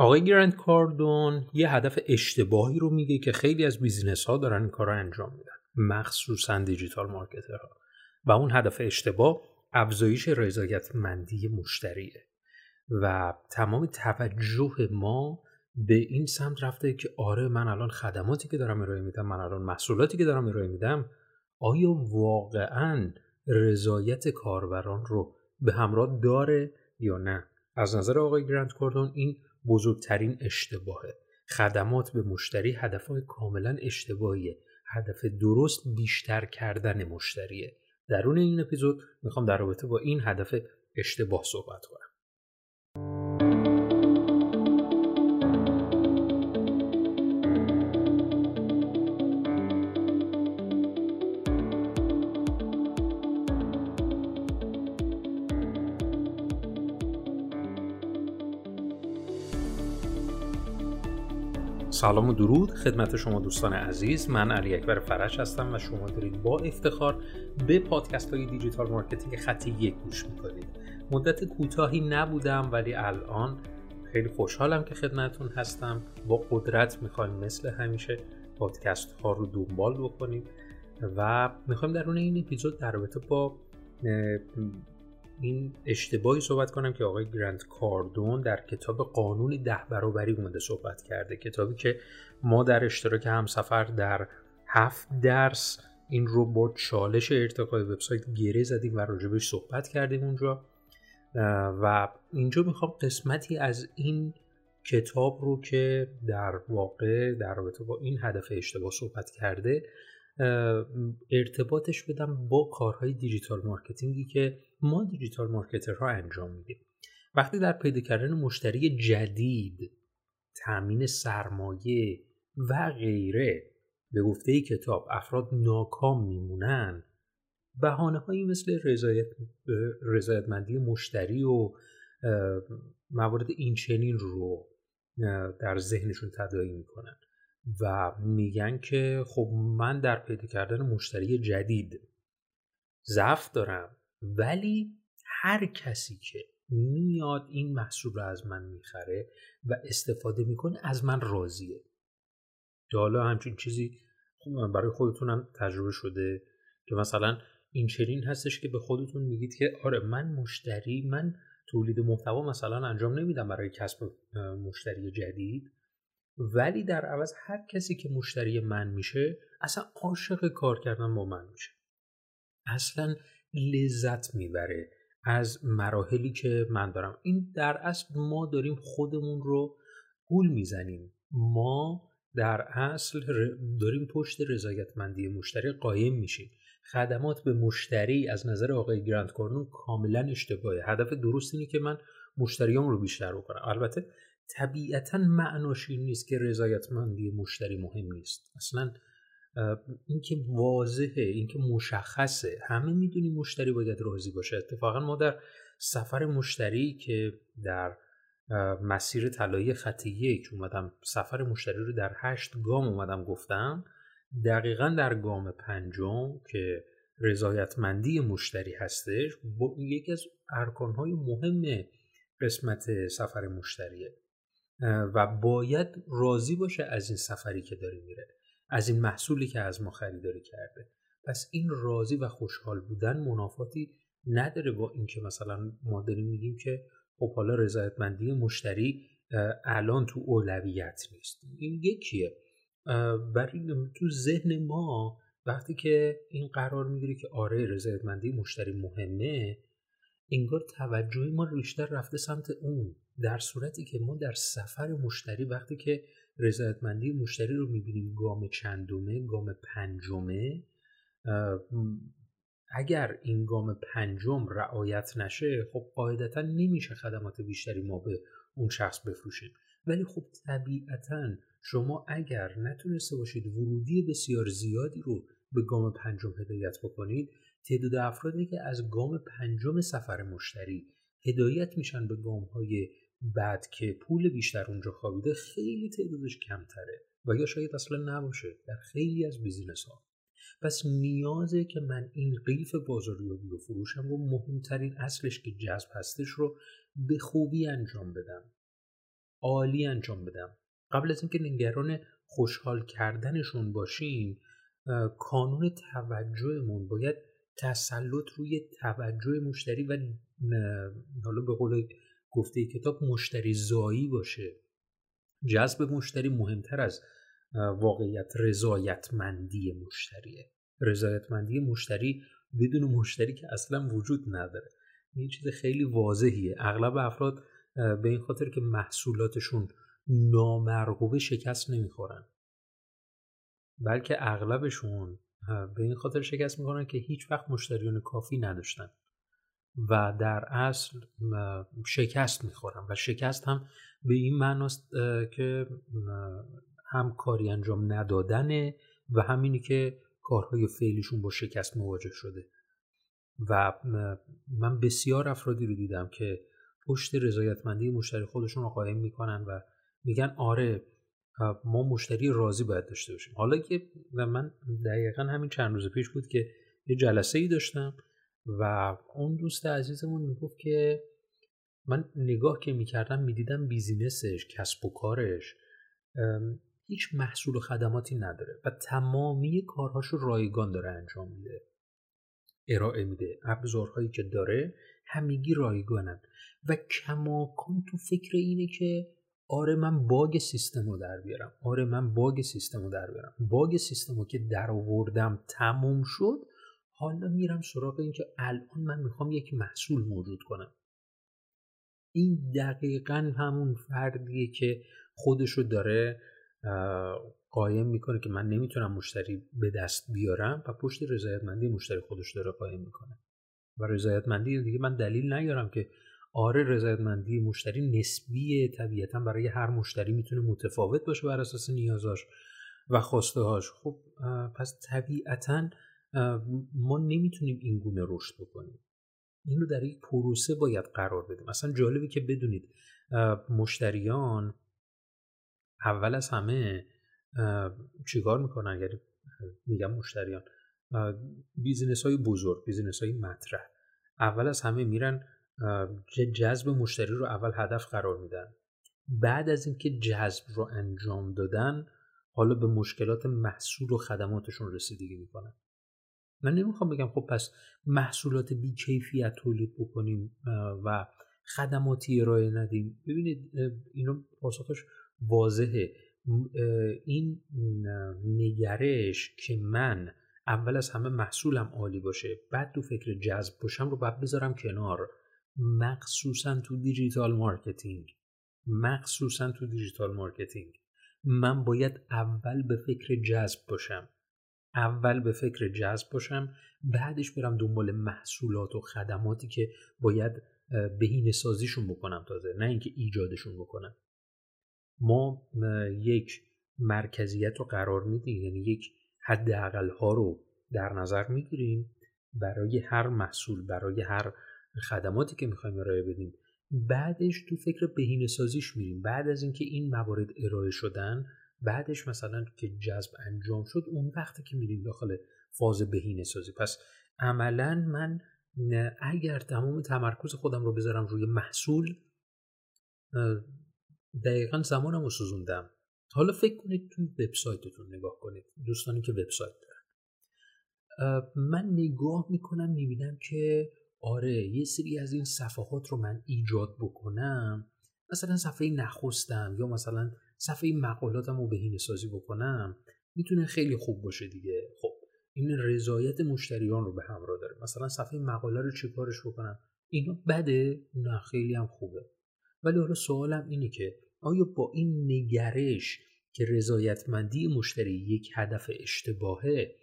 آقای گرنت کاردون یه هدف اشتباهی رو میگه که خیلی از business ها دارن این کار انجام میدن مخصوصا digital marketer ها. و اون هدف اشتباه افزایش رضایتمندی مشتریه. و تمام توجه ما به این سمت رفته که آره من الان خدماتی که دارم ارائه میدم من الان محصولاتی که دارم ارائه میدم آیا واقعا رضایت کاربران رو به همراه داره یا نه؟ از نظر آقای گرند کوردون این بزرگترین اشتباهه. خدمات به مشتری هدفهای کاملا اشتباهیه. هدف درست بیشتر کردن مشتریه. درون این اپیزود می‌خوام در رابطه با این هدف اشتباه صحبت کنم. سلام و درود خدمت شما دوستان عزیز. من علی اکبر فرش هستم و شما دارید با افتخار به پادکست های digital marketing خطی یک گوش می‌کنید. مدت کوتاهی نبودم ولی الان خیلی خوشحالم که خدمتون هستم. با قدرت می‌خوایم مثل همیشه پادکست ها رو دنبال بکنیم و می‌خوایم در این اپیزود در رابطه با این اشتباهی صحبت کنم که آقای گرنت کاردون در کتاب قانون ده برابری اومده صحبت کرده. کتابی که ما در اشتراک همسفر در هفت درس این رو با چالش ارتقای وبسایت گره زدیم و راجبش صحبت کردیم اونجا. و اینجا می‌خوام قسمتی از این کتاب رو که در واقع در رابطه با این هدف اشتباه صحبت کرده ارتباطش بدم با کارهای digital marketing ی که ما digital marketer ها انجام میدیم. وقتی در پیدا کردن مشتری جدید تامین سرمایه و غیره به گفته کتاب افراد ناکام میمونن بهانه هایی مثل رضایت رضایتمندی مشتری و موارد این چنین رو در ذهنشون تداعی می‌کنن و میگن که خب من در پیدا کردن مشتری جدید ضعف دارم. ولی هر کسی که میاد این محصول رو از من می‌خره و استفاده می‌کنه از من راضیه. حالا همچین چیزی برای خودتون هم تجربه شده که مثلا این چنین هستش که به خودتون میگید که آره من مشتری من تولید محتوا مثلا انجام نمیدم برای کسب مشتری جدید ولی در عوض هر کسی که مشتری من میشه اصلا عاشق کار کردن با من میشه. اصلا لذت می‌بره از مراحلی که من دارم. این در اصل ما داریم خودمون رو گول می‌زنیم. ما در اصل داریم پشت رضایتمندی مشتری قایم میشیم. خدمات به مشتری از نظر آقای گراند کورنون کاملا اشتباهه هدف درست اینه که من مشتریام رو بیشتر بکنم. البته طبیعتا معناش این نیست که رضایتمندی مشتری مهم نیست. اصلا اینکه واضحه اینکه مشخصه. همه می‌دونیم مشتری باید راضی باشه. اتفاقا ما در سفر مشتری که در مسیر طلایی خط یک اومدم سفر مشتری رو در هشت گام اومدم گفتم دقیقا در گام پنجم که رضایتمندی مشتری هستش با یکی از ارکانهای مهم قسمت سفر مشتریه. و باید راضی باشه از این سفری که داره میره. از این محصولی که از ما خریداری کرده. پس این راضی و خوشحال بودن منافاتی نداره با اینکه مثلا ما داریم میگیم که خب حالا رضایتمندی مشتری الان تو اولویت نیست. این یکیه. برای تو ذهن ما وقتی که این قرار می‌گیره که آره رضایتمندی مشتری مهمه انگار توجه ما بیشتر رفته سمت اون. در صورتی که ما در سفر مشتری وقتی که رضایتمندی مشتری رو می‌بینیم گام چندمه گام پنجمه اگر این گام پنجم رعایت نشه خب قاعدتا نمیشه خدمات بیشتری ما به اون شخص بفروشیم. ولی خب طبیعتا شما اگر نتونسته باشید ورودی بسیار زیادی رو به گام پنجم هدایت بکنید تعداد افرادی که از گام پنجم سفر مشتری هدایت میشن به گام های بعد که پول بیشتر اونجا خوابیده خیلی تعدادش کمتره و یا شاید اصلا نباشه در خیلی از بیزینس ها پس نیازه که من این قیف بازاریابی و فروشم رو مهمترین اصلش که جذب هستش رو به خوبی انجام بدم. عالی انجام بدم. قبل از اینکه نگران خوشحال کردنشون باشیم کانون توجهمون باید تسلط روی توجه مشتری و حالا به قول گفته کتاب مشتری زایی باشه جذب مشتری مهمتر از واقعیت رضایتمندی مشتریه. رضایتمندی مشتری بدون مشتری که اصلا وجود نداره. این چیز خیلی واضحیه. اغلب افراد به این خاطر که محصولاتشون نامرغوبه شکست نمی‌خورن. بلکه اغلبشون به این خاطر شکست می‌خورن که هیچ وقت مشتریان کافی نداشتن. و در اصل شکست می‌خورن و شکست هم به این معناست که هم کاری انجام ندادنه و همینی که کارهای فعلیشون با شکست مواجه شده. و من بسیار افرادی رو دیدم که پشت رضایتمندی مشتری خودشون رو قایم می‌کنن و میگن آره ما مشتری راضی باید داشته باشیم. حالا که من دقیقا همین چند روز پیش بود که یه جلسه ای داشتم و اون دوست عزیزمون می‌گفت که من نگاه که می‌کردم می‌دیدم بیزینسش کسب و کارش هیچ محصول و خدماتی نداره و تمامی کارهاشو رایگان داره انجام میده. ارائه میده. ابزارهایی که داره همگی رایگانن. و کماکان تو فکر اینه که آره من باگ سیستم رو در بیارم. آره من باگ سیستم رو در بیارم. باگ سیستم رو که در آوردم تموم شد حالا میرم سراغ این که الان من می‌خوام یک محصول موجود کنم. این دقیقا همون فردیه که خودش رو داره قایم می‌کنه که من نمی‌تونم مشتری به دست بیارم و پشت رضایتمندی مشتری خودش داره قایم می‌کنه. و رضایتمندی دیگه من دلیل نیارم که آره رضایتمندی مشتری نسبیه طبیعتا برای هر مشتری می‌تونه متفاوت باشه بر اساس نیازاش و خواسته هاش خب پس طبیعتا ما نمی‌تونیم این گونه رشد بکنیم. این رو در یک پروسه باید قرار بدیم. اصلا جالبه که بدونید مشتریان اول از همه چیکار می‌کنن؟ اگر میگم مشتریان business های بزرگ business های مطرح. اول از همه میرن جذب مشتری رو اول هدف قرار میدن. بعد از اینکه جذب رو انجام دادن حالا به مشکلات محصول و خدماتشون رسیدگی می‌کنن. من نمی‌خوام بگم خب پس محصولات بیکیفیت تولید بکنیم و خدماتی ارائه ندیم. ببینید اینو پاسخش واضحه. این نگرش که من اول از همه محصولم عالی باشه بعد تو فکر جذب باشم رو باید بذارم کنار. مخصوصا تو digital marketing. مخصوصا تو digital marketing. من باید اول به فکر جذب باشم. اول به فکر جذب باشم بعدش برم دنبال محصولات و خدماتی که باید بهینه سازیشون بکنم تازه نه اینکه ایجادشون بکنم. ما یک مرکزیت رو قرار میدیم یعنی یک حد ها رو در نظر می‌گیریم برای هر محصول برای هر خدماتی که می‌خوایم ارائه بدیم. بعدش تو فکر بهینه سازیش میریم. بعد از اینکه این موارد ارائه شدن بعدش مثلا که جذب انجام شد اون وقتی که میریم داخل فاز بهینه سازی. پس عملا من اگر تمام تمرکز خودم رو بذارم روی محصول دقیقا زمانم رو سوزوندم. حالا فکر کنید توی وبسایتتون نگاه کنید. دوستانی که وبسایت دارن. من نگاه می‌کنم می‌بینم که آره یه سری از این صفحات رو من ایجاد بکنم. مثلا صفحه نخستم یا مثلا صفحه مقالاتم رو بهینه سازی بکنم می‌تونه خیلی خوب باشه دیگه. خب این رضایت مشتریان رو به همراه داره. مثلا صفحه مقاله رو چیکارش بکنم؟ اینا بده؟ نه خیلی هم خوبه. ولی حالا سوالم اینه که آیا با این نگرش که رضایتمندی مشتری یک هدف اشتباهه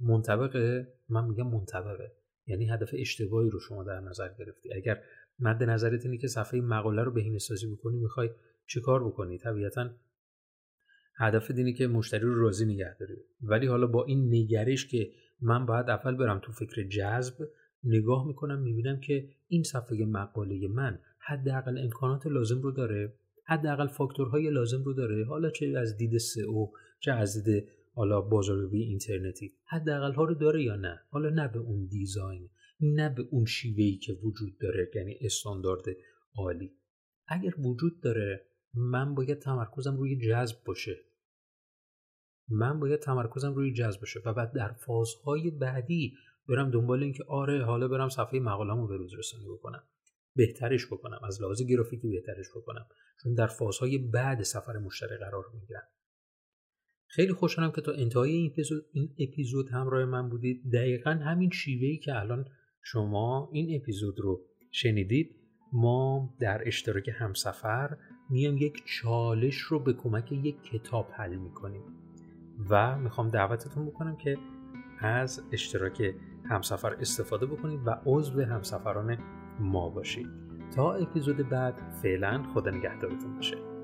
منطبقه؟ من میگم منطبقه. یعنی هدف اشتباهی رو شما در نظر گرفتی. اگر مد نظرت اینه که صفحه مقاله رو بهینه سازی بکنی می‌خوای چیکار بکنی؟ طبیعتا هدف اینه که مشتری رو راضی نگه داری. ولی حالا با این نگرش که من باید اول برم تو فکر جذب نگاه می‌کنم می‌بینم که این صفحه مقاله من حداقل امکانات لازم رو داره حداقل فاکتورهای لازم رو داره. حالا چه از دید سئو چه از دید حالا بازاریابی اینترنتی حداقل ها رو داره یا نه؟ حالا نه به اون دیزاین. نه به اون شیوهی که وجود داره یعنی استاندارد عالی. اگر وجود داره من باید تمرکزم روی جذب باشه. من باید تمرکزم روی جذب باشه و بعد در فازهای بعدی برم دنبال اینکه آره حالا برم صفحه مقاله‌مو به روز رسانی بکنم. بهترش بکنم از لحاظ گرافیکی بهترش بکنم. چون در فازهای بعد سفر مشتری قرار می‌گیرم. خیلی خوشحالم که تا انتهای این اپیزود, این اپیزود همراه من بودید. دقیقا همین شیوهی که الان شما این اپیزود رو شنیدید. ما در اشتراک همسفر میام یک چالش رو به کمک یک کتاب حل می‌کنیم. و می‌خوام دعوتتون بکنم که از اشتراک همسفر استفاده بکنید و عضو همسفران ما باشید. تا اپیزود بعد فعلا خدا نگهدارتون باشه.